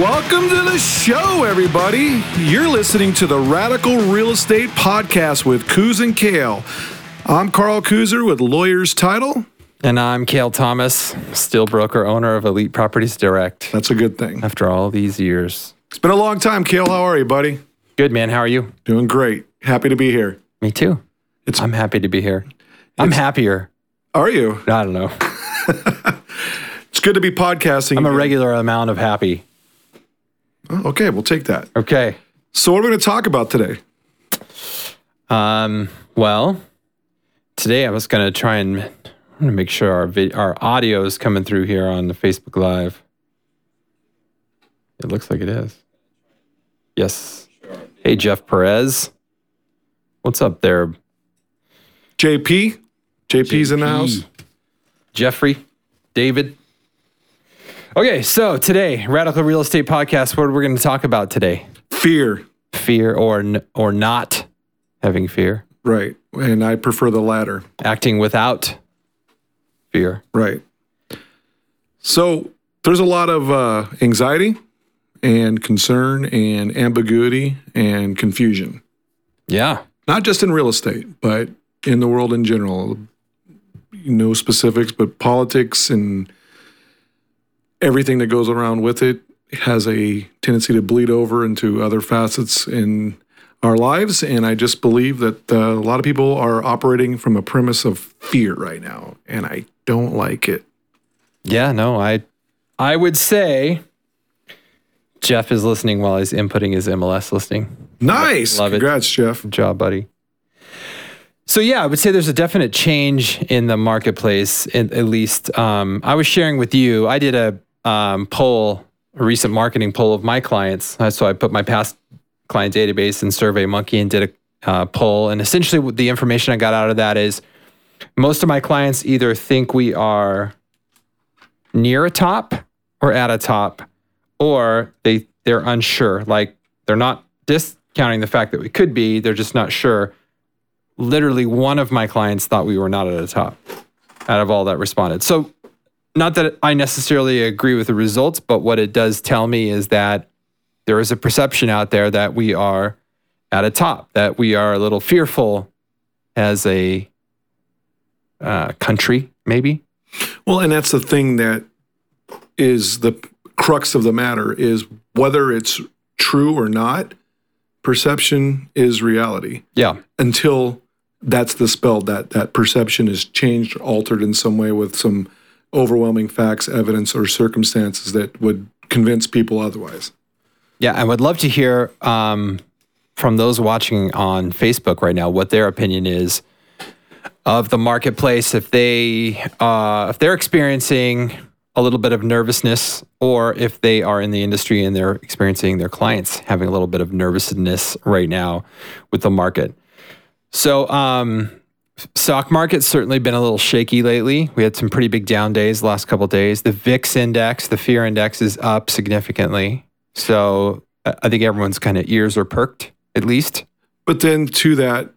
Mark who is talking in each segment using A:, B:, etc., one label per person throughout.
A: Welcome to the show, everybody. You're listening to the Radical Real Estate Podcast with Coos and Kale. I'm Carl Kuzer with Lawyer's Title.
B: And I'm Kale Thomas, still broker owner of Elite Properties Direct.
A: That's a good thing.
B: After all these years.
A: It's been a long time, Kale. How are you, buddy?
B: Good, man. How are you?
A: Doing great. Happy to be here.
B: Me too.
A: It's-
B: I'm happy to be here. I'm happier.
A: Are you?
B: I don't know.
A: It's good to be podcasting.
B: I'm a regular amount of happy.
A: Oh, okay, we'll take that.
B: Okay.
A: So, what are we going to talk about today?
B: Um, well, today I was going to try and I'm going to make sure our vid- our audio is coming through here on the Facebook Live. It looks like it is. Yes. Hey, Jeff Perez. What's up there,
A: JP? JP's in the house.
B: Jeffrey, David. Okay, so today, Radical Real Estate Podcast. What we're going to talk about today?
A: Fear.
B: Fear or n- or not having fear,
A: Right. And I prefer the latter.
B: acting without fear.
A: Right. So there's a lot of uh, anxiety and concern and ambiguity and confusion,
B: Yeah,
A: not just in real estate, but in the world in general. No specifics, but politics and everything that goes around with it has a tendency to bleed over into other facets in our lives. And I just believe that uh, a lot of people are operating from a premise of fear right now. And I don't like it.
B: yeah. No, I I would say Jeff is listening while he's inputting his MLS listing.
A: Nice.
B: Love it.
A: Congrats, Jeff.
B: Good job, buddy. So yeah, I would say there's a definite change in the marketplace. In, at least, um, I was sharing with you. I did a um, poll, a recent marketing poll of my clients. Uh, so I put my past client database in SurveyMonkey and did a uh, poll. And essentially, the information I got out of that is most of my clients either think we are near a top or at a top, or they they're unsure. Like they're not discounting the fact that we could be. They're just not sure. Literally, one of my clients thought we were not at a top out of all that responded. So, not that I necessarily agree with the results, but what it does tell me is that there is a perception out there that we are at a top, that we are a little fearful as a uh, country, maybe.
A: Well, and that's the thing that is the crux of the matter is whether it's true or not, perception is reality.
B: Yeah.
A: Until that's dispelled, that that perception is changed, altered in some way with some overwhelming facts, evidence, or circumstances that would convince people otherwise.
B: Yeah, I would love to hear um, from those watching on Facebook right now what their opinion is of the marketplace. If they uh, if they're experiencing a little bit of nervousness, or if they are in the industry and they're experiencing their clients having a little bit of nervousness right now with the market. So, um, stock market's certainly been a little shaky lately. We had some pretty big down days the last couple of days. The VIX index, the fear index, is up significantly. So I I think everyone's kind of ears are perked, at least.
A: But then to that,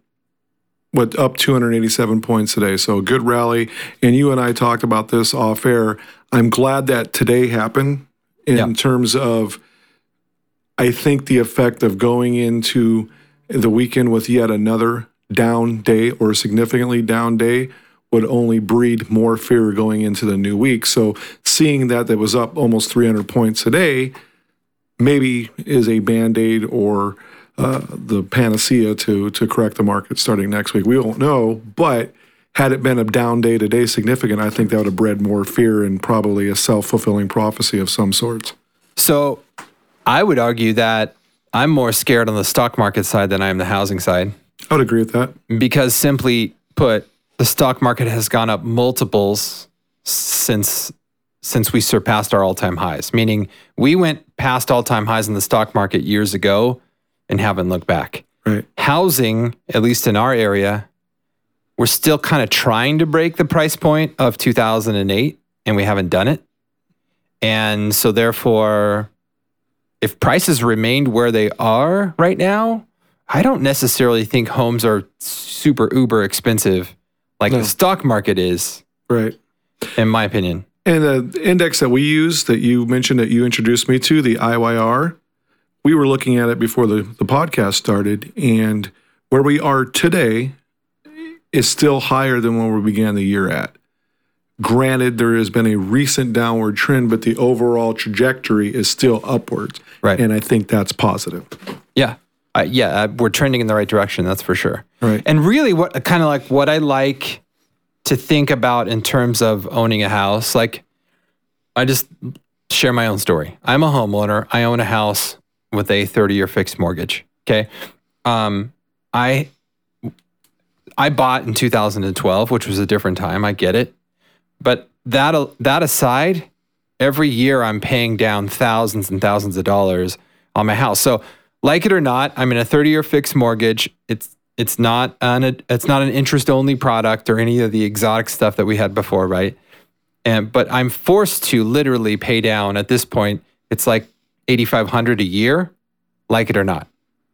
A: what up 287 points today. So a good rally. And you and I talked about this off air. I'm glad that today happened in
B: Yeah.
A: terms of, I think the effect of going into the weekend with yet another down day or significantly down day would only breed more fear going into the new week. So seeing that that was up almost 300 points today maybe is a band-aid or uh, the panacea to to correct the market starting next week. We won't know, but had it been a down day today significant, I think that would have bred more fear and probably a self-fulfilling prophecy of some sorts.
B: So I would argue that I'm more scared on the stock market side than I am the housing side.
A: I would agree with that.
B: because simply put, the stock market has gone up multiples since since we surpassed our all-time highs. Meaning, we went past all-time highs in the stock market years ago and haven't looked back.
A: Right.
B: Housing, at least in our area, we're still kind of trying to break the price point of 2008, and we haven't done it. And so, therefore, if prices remained where they are right now, I don't necessarily think homes are super uber expensive like
A: No.
B: the stock market is,
A: Right.
B: in my opinion.
A: And the index that we use that you mentioned that you introduced me to, the IYR, we were looking at it before the, the podcast started, and where we are today is still higher than when we began the year at. Granted, there has been a recent downward trend, but the overall trajectory is still upwards.
B: Right.
A: And I think that's positive.
B: Yeah. Uh, yeah, uh, we're trending in the right direction. That's for sure.
A: Right.
B: And really, what kind of like what I like to think about in terms of owning a house, like I just share my own story. I'm a homeowner. I own a house with a 30 year fixed mortgage. Okay. Um, I I bought in 2012, which was a different time. I get it. But that that aside, every year I'm paying down thousands and thousands of dollars on my house. So, like it or not, I'm in a 30-year fixed mortgage. It's it's not an it's not an interest only product or any of the exotic stuff that we had before, right? And but I'm forced to literally pay down at this point. It's like 8500 a year, like it or not.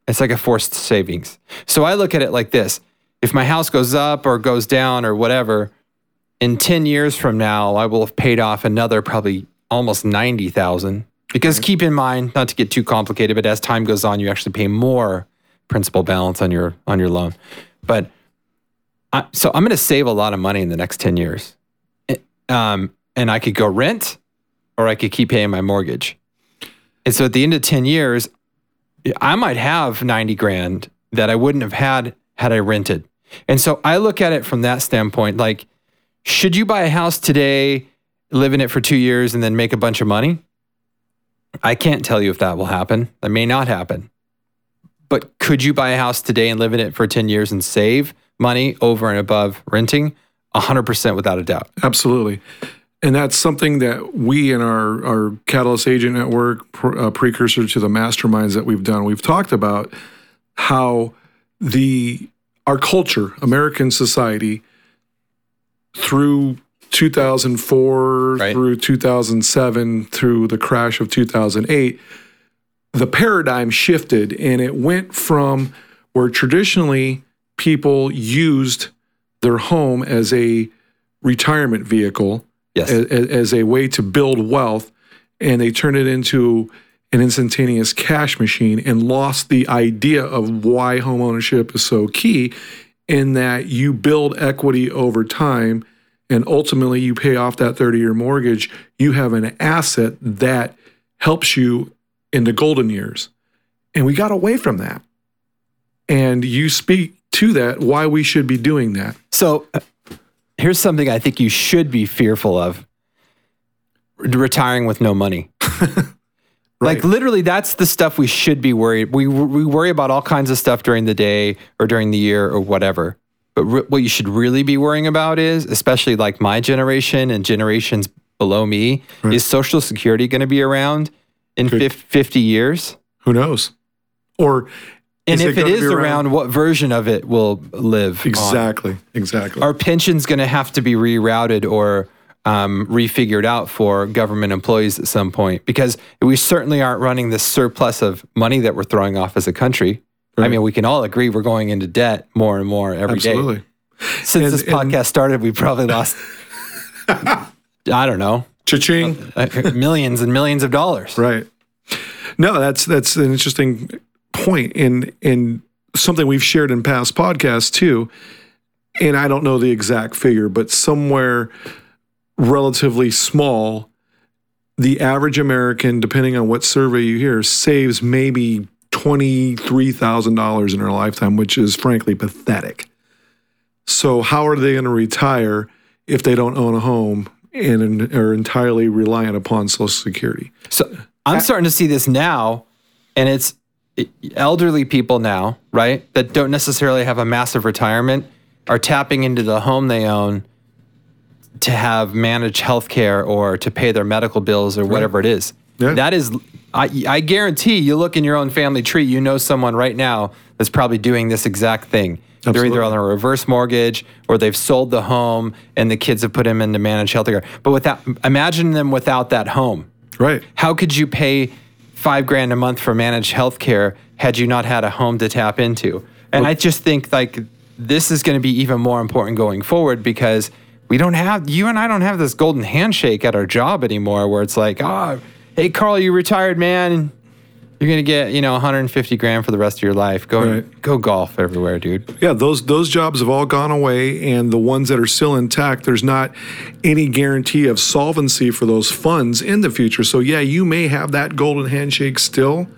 B: It's like a forced savings. So I look at it like this. If my house goes up or goes down or whatever, in 10 years from now, I will have paid off another probably almost 90,000. Because keep in mind, not to get too complicated, but as time goes on, you actually pay more principal balance on your on your loan. But I, so I'm going to save a lot of money in the next 10 years. Um, and I could go rent or I could keep paying my mortgage. And so at the end of 10 years, I might have 90 grand that I wouldn't have had had I rented. And so I look at it from that standpoint like, should you buy a house today, live in it for two years, and then make a bunch of money? I can't tell you if that will happen. That may not happen. But could you buy a house today and live in it for 10 years and save money over and above renting? 100% without a doubt.
A: Absolutely. And that's something that we in our, our Catalyst Agent Network, pr- uh, precursor to the masterminds that we've done, we've talked about how the our culture, American society, through 2004
B: Right.
A: through 2007 through the crash of 2008 the paradigm shifted and it went from where traditionally people used their home as a retirement vehicle
B: Yes.
A: as, as a way to build wealth and they turned it into an instantaneous cash machine and lost the idea of why home ownership is so key in that you build equity over time and ultimately you pay off that 30 year mortgage you have an asset that helps you in the golden years and we got away from that and you speak to that why we should be doing that
B: So uh, here's something I think you should be fearful of retiring with no money. Like literally, that's the stuff we should be worried. We we worry about all kinds of stuff during the day or during the year or whatever. But re- what you should really be worrying about is, especially like my generation and generations below me, is Social Security going to be around in
A: Good.
B: 50 years?
A: who knows or
B: And
A: Is
B: if it
A: gonna
B: is around,
A: around?
B: what version of it will live? on?
A: exactly exactly
B: Our pension's going to have to be rerouted or um, refigured out for government employees at some point because we certainly aren't running this surplus of money that we're throwing off as a country. I mean, we can all agree we're going into debt more and more every day.
A: absolutely
B: Since
A: And-
B: this
A: and-
B: podcast started, we probably lost, I don't know,
A: cha-ching
B: millions and millions of dollars.
A: Right. No, that's that's an interesting point in in something we've shared in past podcasts too. And I don't know the exact figure, but somewhere relatively small, the average American, depending on what survey you hear, saves maybe twenty-three thousand dollars in their lifetime, which is frankly pathetic. So how are they going to retire if they don't own a home and are entirely reliant upon Social Security?
B: So I'm starting to see this now, and it's elderly people now, right, that don't necessarily have a massive retirement are tapping into the home they own to have managed health care or to pay their medical bills or whatever it is.
A: Yeah.
B: That is, I, I guarantee you look in your own family tree, you know someone right now that's probably doing this exact thing. They're either on a reverse mortgage or they've sold the home and the kids have put them into managed health care. But without, imagine them without that home.
A: Right.
B: How could you pay five grand a month for managed health care had you not had a home to tap into? And I just think like this is going to be even more important going forward because we don't have you and I don't have this golden handshake at our job anymore where it's like, oh, hey Carl, you retired, man. You're gonna get you know 150 grand for the rest of your life. Go
A: Right.
B: go golf everywhere, dude.
A: Yeah, those those jobs have all gone away, and the ones that are still intact, there's not any guarantee of solvency for those funds in the future. So yeah, you may have that golden handshake still,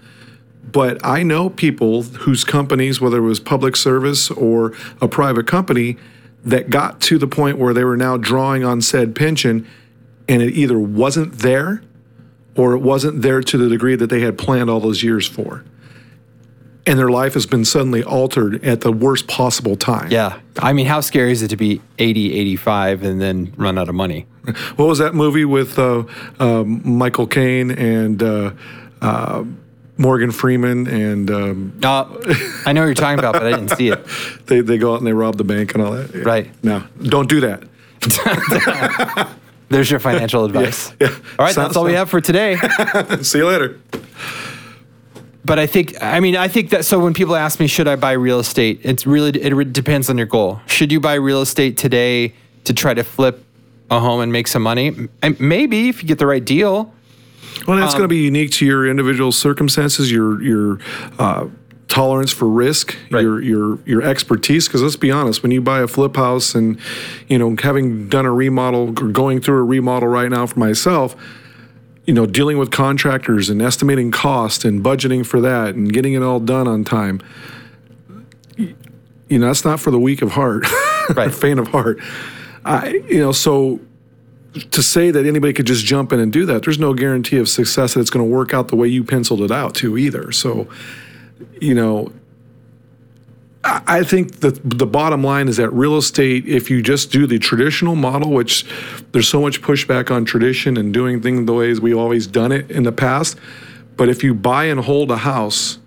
A: but I know people whose companies, whether it was public service or a private company, that got to the point where they were now drawing on said pension, and it either wasn't there, or it wasn't there to the degree that they had planned all those years for. And their life has been suddenly altered at the worst possible time.
B: Yeah, I mean, how scary is it to be 80, 85 and then run out of money?
A: What was that movie with uh, um, Michael Caine and uh, uh, Morgan Freeman? And um,
B: Uh, I know what you're talking about, but I didn't see it.
A: they, they go out and they rob the bank and all that.
B: Right.
A: No, don't do that.
B: There's your financial advice.
A: Yeah.
B: All right,
A: So-
B: that's all we have for today.
A: See you later.
B: But I think, I mean, I think that so when people ask me, should I buy real estate? It's really, it depends on your goal. Should you buy real estate today to try to flip a home and make some money? Maybe if you get the right deal.
A: Well, that's
B: Um,
A: going to be unique to your individual circumstances, your your uh, tolerance for risk,
B: Right.
A: your your your expertise. Because let's be honest, when you buy a flip house, and you know, having done a remodel, or going through a remodel right now for myself, you know, dealing with contractors and estimating cost and budgeting for that and getting it all done on time. You know, that's not for the weak of heart,
B: Right.
A: faint of heart. I, you know, so to say that anybody could just jump in and do that, there's no guarantee of success that it's going to work out the way you penciled it out to either. So, you know, I think that the bottom line is that real estate, if you just do the traditional model, which there's so much pushback on tradition and doing things the ways we've always done it in the past, but if you buy and hold a house,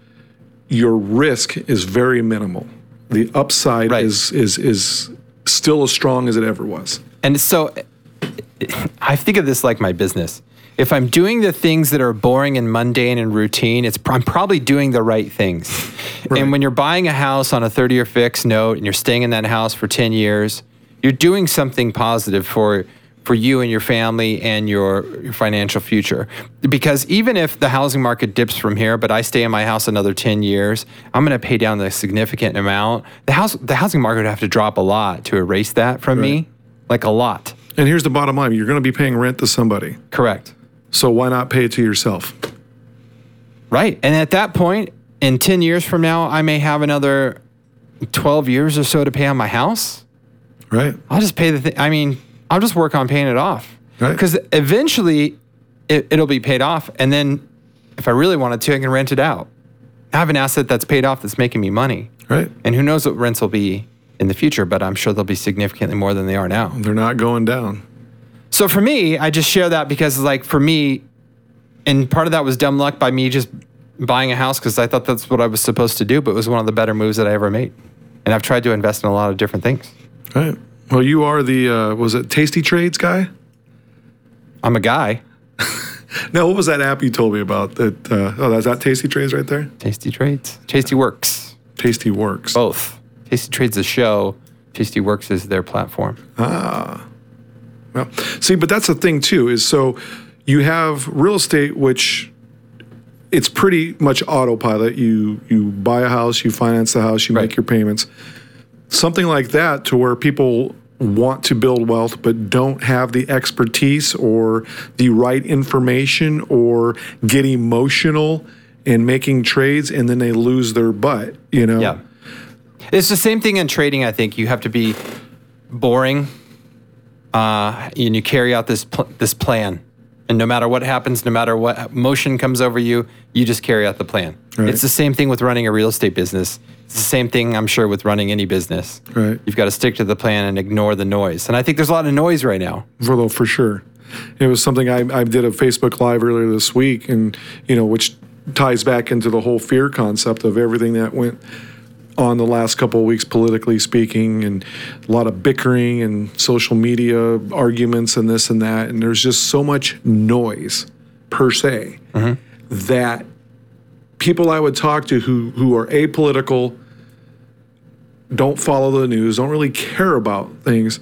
A: your risk is very minimal. The upside
B: Right.
A: is is is still as strong as it ever was.
B: And so I think of this like my business. If I'm doing the things that are boring and mundane and routine, it's I'm probably doing the right things. And when you're buying a house on a 30-year fixed note and you're staying in that house for 10 years, you're doing something positive for for you and your family and your, your financial future. Because even if the housing market dips from here, but I stay in my house another 10 years, I'm going to pay down a significant amount. The house the housing market would have to drop a lot to erase that from me, like a lot.
A: And here's the bottom line: you're going to be paying rent to somebody,
B: Correct.
A: So why not pay it to yourself?
B: Right. And at that point, in 10 years from now, I may have another 12 years or so to pay on my house.
A: Right?
B: I'll just pay the thing. I mean, I'll just work on paying it off.
A: Right.
B: Because eventually it, it'll be paid off. And then if I really wanted to, I can rent it out. I have an asset that's paid off that's making me money.
A: Right?
B: And who knows what rents will be in the future, but I'm sure they'll be significantly more than they are now.
A: They're not going down.
B: So for me, I just share that because, like, for me, and part of that was dumb luck by me just buying a house because I thought that's what I was supposed to do, but it was one of the better moves that I ever made. And I've tried to invest in a lot of different things.
A: Right? Well, you are the uh, was it Tasty Trades guy?
B: I'm a guy.
A: No, what was that app you told me about? That uh, oh, that's that Tasty Trades right there.
B: Tasty Trades. Tasty Works.
A: Tasty Works.
B: Both. Tasty Trades is a show. Tasty Works is their platform.
A: Well, see, but that's the thing too is so you have real estate, which it's pretty much autopilot. You you buy a house, you finance the house, you
B: Right.
A: make your payments. Something like that to where people want to build wealth but don't have the expertise or the right information or get emotional in making trades and then they lose their butt, you know?
B: Yeah. It's the same thing in trading, I think. You have to be boring uh, and you carry out this, pl- this plan. And no matter what happens, no matter what motion comes over you, you just carry out the plan.
A: Right.
B: It's the same thing with running a real estate business. It's the same thing, I'm sure, with running any business.
A: Right.
B: You've got to stick to the plan and ignore the noise. And I think there's a lot of noise right now.
A: for for sure. It was something I, I did a Facebook Live earlier this week, and you know, which ties back into the whole fear concept of everything that went on the last couple of weeks, politically speaking, and a lot of bickering and social media arguments and this and that. And there's just so much noise per se mm-hmm. that people I would talk to who who are apolitical, don't follow the news, don't really care about things,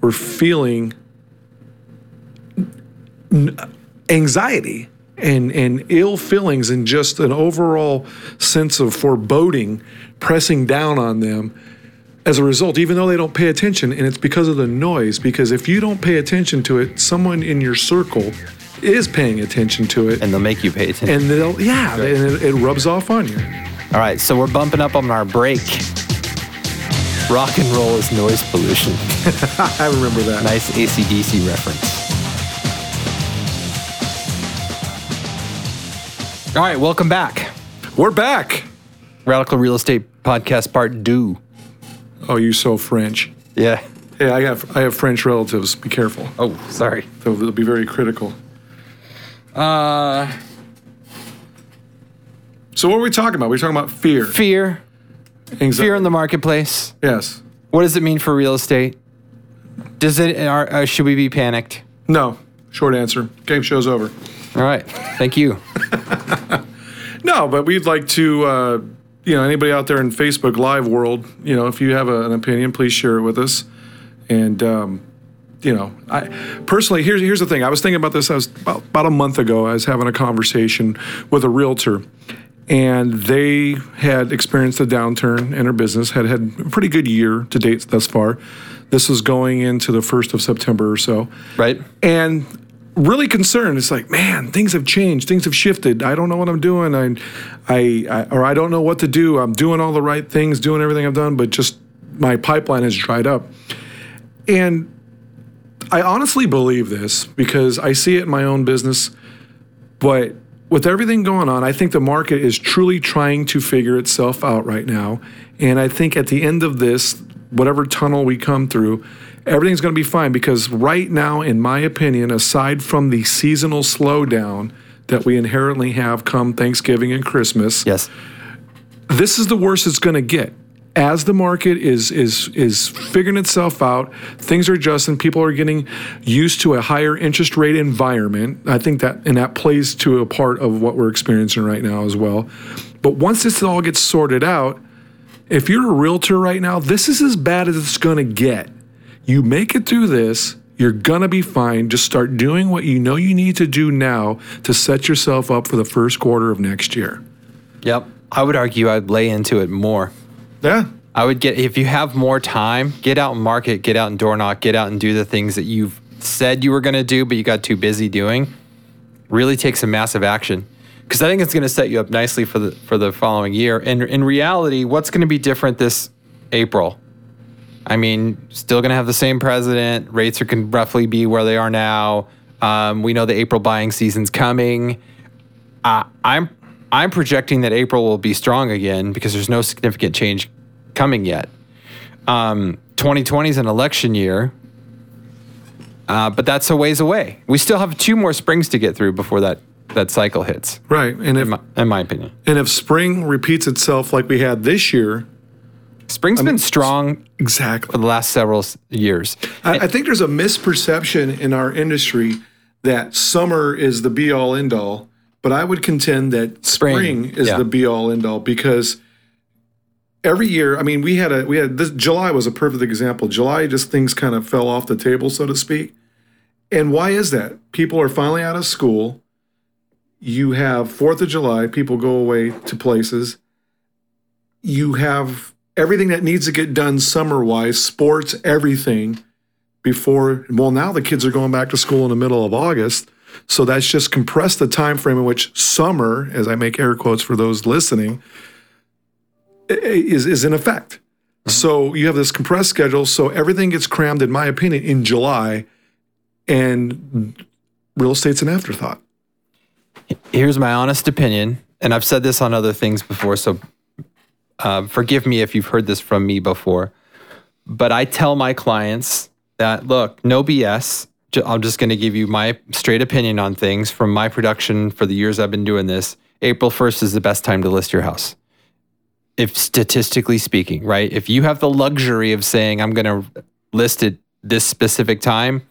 A: were feeling anxiety and, and ill feelings and just an overall sense of foreboding pressing down on them as a result, even though they don't pay attention. And it's because of the noise. Because if you don't pay attention to it, someone in your circle is paying attention to it.
B: And they'll make you pay attention.
A: And they'll, yeah, and it, it rubs off on you.
B: All right, so we're bumping up on our break. Rock and roll is noise pollution.
A: I remember that.
B: Nice AC/DC reference. All right, welcome back.
A: We're back.
B: Radical Real Estate Podcast Part 2.
A: Oh, you so French.
B: Yeah.
A: Hey, I have I have French relatives. Be careful.
B: Oh, sorry.
A: They'll, they'll be very critical.
B: Uh,
A: So what are we talking about? We're talking about fear.
B: fear.
A: Anxiety.
B: Fear in the marketplace.
A: Yes.
B: What does it mean for real estate? Does it, are, uh, should we be panicked?
A: No. Short answer. Game show's over.
B: All right. Thank you.
A: No, but we'd like to, uh, you know, anybody out there in Facebook Live world, you know, if you have a, an opinion, please share it with us. And, um, you know, I personally, here's here's the thing. I was thinking about this. I was about, about a month ago. I was having a conversation with a realtor, and they had experienced a downturn in their business. Had had a pretty good year to date thus far. This was going into the first of September or so
B: Right?
A: and really concerned. It's like, man, things have changed. Things have shifted. I don't know what I'm doing. I, I, I, or I don't know what to do. I'm doing all the right things, doing everything I've done, but just my pipeline has dried up. And I honestly believe this because I see it in my own business. But with everything going on, I think the market is truly trying to figure itself out right now. And I think at the end of this, whatever tunnel we come through, everything's going to be fine because right now, in my opinion, aside from the seasonal slowdown that we inherently have come Thanksgiving and Christmas,
B: Yes.
A: this is the worst it's going to get. As the market is is is figuring itself out, things are adjusting. People are getting used to a higher interest rate environment. I think that and that plays to a part of what we're experiencing right now as well. But once this all gets sorted out, if you're a realtor right now, this is as bad as it's going to get. You make it through this, you're going to be fine. Just start doing what you know you need to do now to set yourself up for the first quarter of next year.
B: Yep. I would argue I'd lay into it more.
A: Yeah.
B: I would get if you have more time, get out and market, get out and door knock, get out and do the things that you've said you were going to do, but you got too busy doing. Really take some massive action because I think it's going to set you up nicely for the for the following year. And in reality, what's going to be different this April? I mean, still going to have the same president. Rates are going to roughly be where they are now. Um, we know the April buying season's coming. Uh, I'm I'm projecting that April will be strong again because there's no significant change coming yet. Um, 2020 is an election year, uh, but that's a ways away. We still have two more springs to get through before that that cycle hits.
A: Right. And if
B: In my, in my opinion,
A: and if spring repeats itself like we had this year,
B: spring's been strong
A: exactly for
B: the last several years.
A: I, I think there's a misperception in our industry that summer is the be all end all, but I would contend that spring,
B: Spring,
A: is
B: yeah.
A: the be all end all because every year, I mean, we had a we had this July was a perfect example. July just things kind of fell off the table, so to speak. And why is that? People are finally out of school. You have Fourth of July, people go away to places. You have everything that needs to get done summer wise, sports, everything before well now the kids are going back to school in the middle of August. So that's just compressed the time frame in which summer, as I make air quotes for those listening, is is in effect. Mm-hmm. So you have this compressed schedule, so everything gets crammed, in my opinion, in July, and real estate's an afterthought.
B: Here's my honest opinion, and I've said this on other things before, so uh, forgive me if you've heard this from me before. But I tell my clients that look, no BS. I'm just going to give you my straight opinion on things from my production for the years I've been doing this. April 1st is the best time to list your house. If statistically speaking, right? If you have the luxury of saying, I'm going to list it this specific time,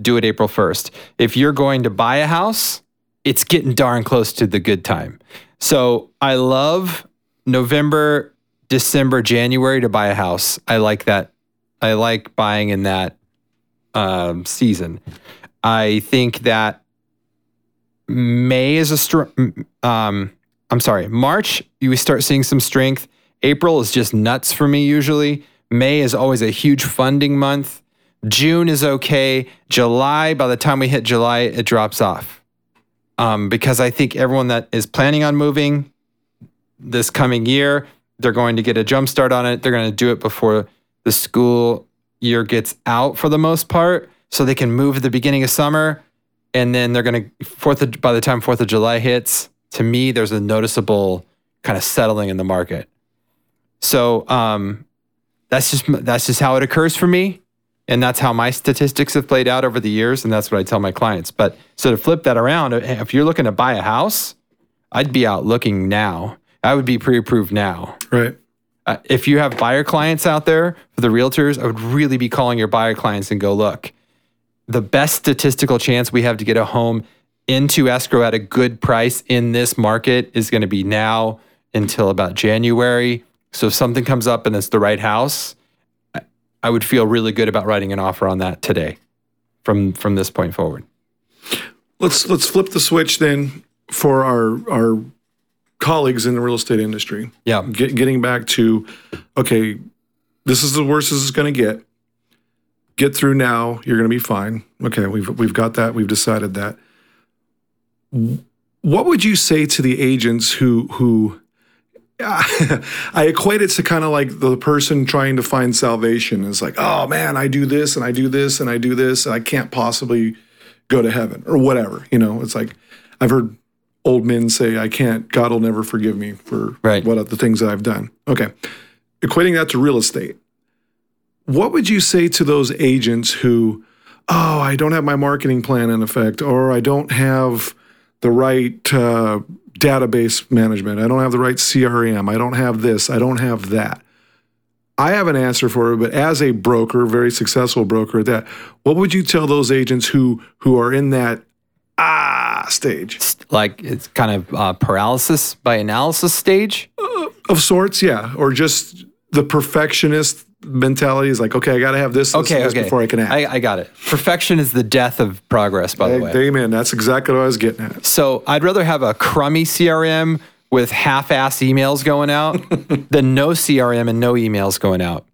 B: do it April 1st. If you're going to buy a house, it's getting darn close to the good time. So I love November, December, January to buy a house. I like that. I like buying in that um, season. I think that May is a strong. Um, I'm sorry, March you start seeing some strength. April is just nuts for me usually. May is always a huge funding month. June is okay. July, by the time we hit July, it drops off. Um, because I think everyone that is planning on moving this coming year, they're going to get a jump start on it. They're going to do it before the school year gets out for the most part, so they can move at the beginning of summer, and then they're going to fourth of, by the time Fourth of July hits. To me, there's a noticeable kind of settling in the market. So um, that's just that's just how it occurs for me, and that's how my statistics have played out over the years, and that's what I tell my clients. But so to flip that around, if you're looking to buy a house, I'd be out looking now. I would be pre-approved now.
A: Right.
B: Uh, if you have buyer clients out there for the realtors, I would really be calling your buyer clients and go, look, the best statistical chance we have to get a home into escrow at a good price in this market is going to be now until about January. So if something comes up and it's the right house, I would feel really good about writing an offer on that today from from this point forward.
A: Let's let's flip the switch then for our our colleagues in the real estate industry.
B: Yeah.
A: Get, getting back to, okay, this is the worst this is going to get. Get through now. You're going to be fine. Okay, we've we've got that. We've decided that. What would you say to the agents who who I equate it to kind of like the person trying to find salvation. It's like, oh man, I do this and I do this and I do this, and I can't possibly go to heaven or whatever. You know, it's like I've heard old men say, I can't, God will never forgive me for
B: Right.
A: what the things that I've done. Okay. Equating that to real estate. What would you say to those agents who, oh, I don't have my marketing plan in effect, or I don't have the right uh, database management, I don't have the right CRM, I don't have this, I don't have that. I have an answer for it, but as a broker, very successful broker at that, what would you tell those agents who who are in that ah stage
B: like it's kind of uh, paralysis by analysis stage.
A: of sorts? Yeah, or just the perfectionist mentality is like, okay, I got to have this, this,
B: Okay,
A: this
B: okay.
A: before I can act.
B: I, I got it. Perfection is the death of progress, by the way.
A: Amen. That's exactly what I was getting at.
B: So I'd rather have a crummy CRM with half-ass emails going out than no CRM and no emails going out.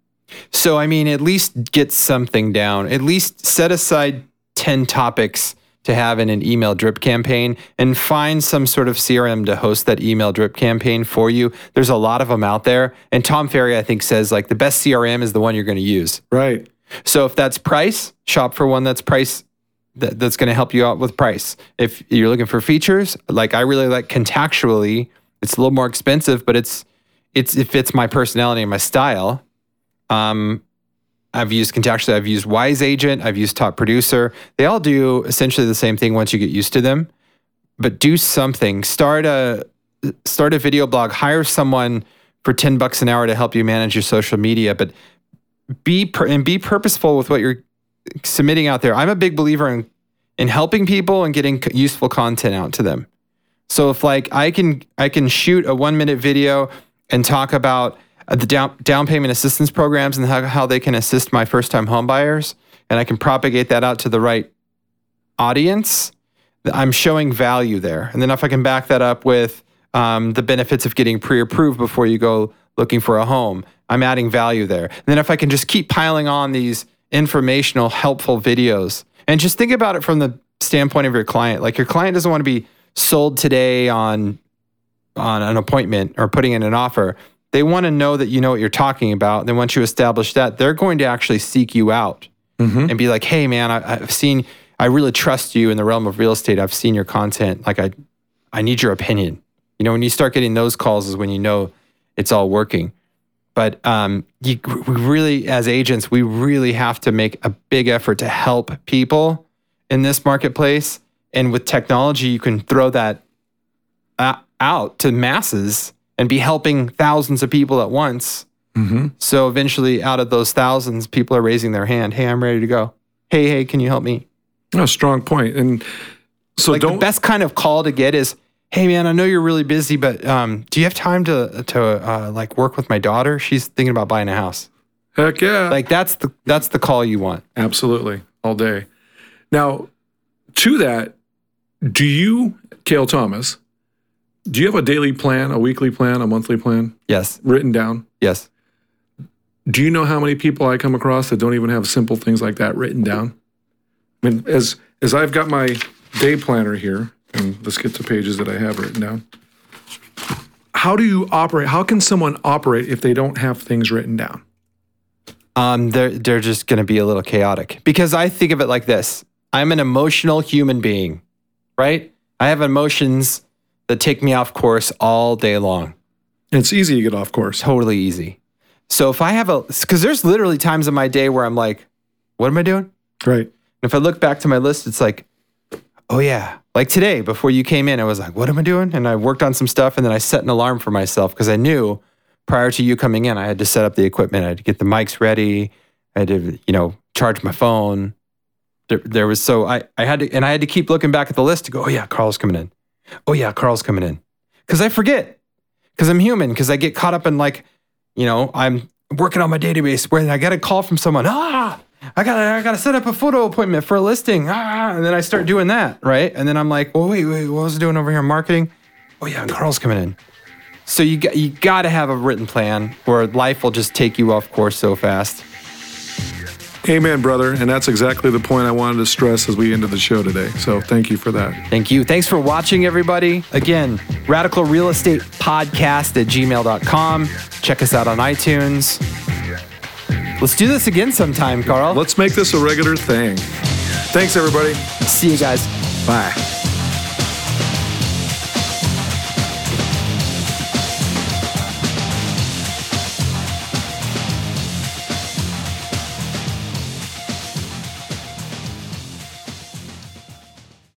B: So I mean, at least get something down. At least set aside 10 topics to have in an email drip campaign and find some sort of CRM to host that email drip campaign for you. There's a lot of them out there. And Tom Ferry, I think, says like the best CRM is the one you're going to use.
A: Right.
B: So if that's price, shop for one that's price that, that's going to help you out with price. If you're looking for features, like I really like contactually, it's a little more expensive, but it's it's it fits my personality and my style. Um, I've used contactually. I've used Wise Agent. I've used Top Producer. They all do essentially the same thing once you get used to them. But do something. Start a start a video blog. Hire someone for ten bucks an hour to help you manage your social media. But be pur- and be purposeful with what you're submitting out there. I'm a big believer in in helping people and getting useful content out to them. So if like I can I can shoot a one minute video and talk about uh, the down down payment assistance programs and how, how they can assist my first time home buyers, and I can propagate that out to the right audience, I'm showing value there. And then if I can back that up with um, the benefits of getting pre-approved before you go looking for a home, I'm adding value there. And then if I can just keep piling on these informational, helpful videos, and just think about it from the standpoint of your client. Like your client doesn't want to be sold today on on an appointment or putting in an offer. They want to know that you know what you're talking about. Then once you establish that, they're going to actually seek you out and be like, "Hey, man, I, I've seen. I really trust you in the realm of real estate. I've seen your content. Like, I, I need your opinion. You know, when you start getting those calls, is when you know it's all working. But um, you, we really, as agents, we really have to make a big effort to help people in this marketplace. And with technology, you can throw that uh, out to masses and be helping thousands of people at once. So eventually, out of those thousands, people are raising their hand. Hey, I'm ready to go. Hey, hey, can you help me?
A: A strong point. And so
B: Like
A: don't
B: the best kind of call to get is, "Hey, man, I know you're really busy, but um, do you have time to to uh, like work with my daughter? She's thinking about buying a house."
A: heck yeah.
B: Like that's the that's the call you want.
A: Absolutely. all day. Now, to that, do you, Kale Thomas, do you have a daily plan, a weekly plan, a monthly plan
B: Yes.
A: written down?
B: Yes.
A: Do you know how many people I come across that don't even have simple things like that written down? I mean, as as I've got my day planner here, and let's get to pages that I have written down. How do you operate? How can someone operate if they don't have things written down?
B: Um, they're they're just going to be a little chaotic because I think of it like this: I'm an emotional human being, right? I have emotions that take me off course all day long.
A: It's easy to get off course.
B: Totally easy. So if I have a, because there's literally times in my day where I'm like, what am I doing?
A: Right.
B: And if I look back to my list, it's like, oh yeah, like today before you came in, I was like, what am I doing? And I worked on some stuff, and then I set an alarm for myself because I knew prior to you coming in, I had to set up the equipment, I had to get the mics ready, I had to, you know, charge my phone. There, there was so I, I had to, and I had to keep looking back at the list to go, oh yeah, Carl's coming in. Oh yeah, Carl's coming in. Because I forget, because I'm human, because I get caught up in like, you know, I'm working on my database where I get a call from someone. Ah, I gotta, I gotta set up a photo appointment for a listing. Ah, and then I start doing that, right? And then I'm like, well, wait, wait, what was I doing over here? Marketing. Oh yeah, Carl's coming in. So you got, you got to have a written plan, or life will just take you off course so fast.
A: Amen, brother. And that's exactly the point I wanted to stress as we ended the show today. So thank you for that.
B: Thank you. Thanks for watching, everybody. Again, radical real estate podcast at gmail.com. Check us out on iTunes. Let's do this again sometime, Carl.
A: Let's make this a regular thing. Thanks, everybody.
B: see you guys.
A: Bye.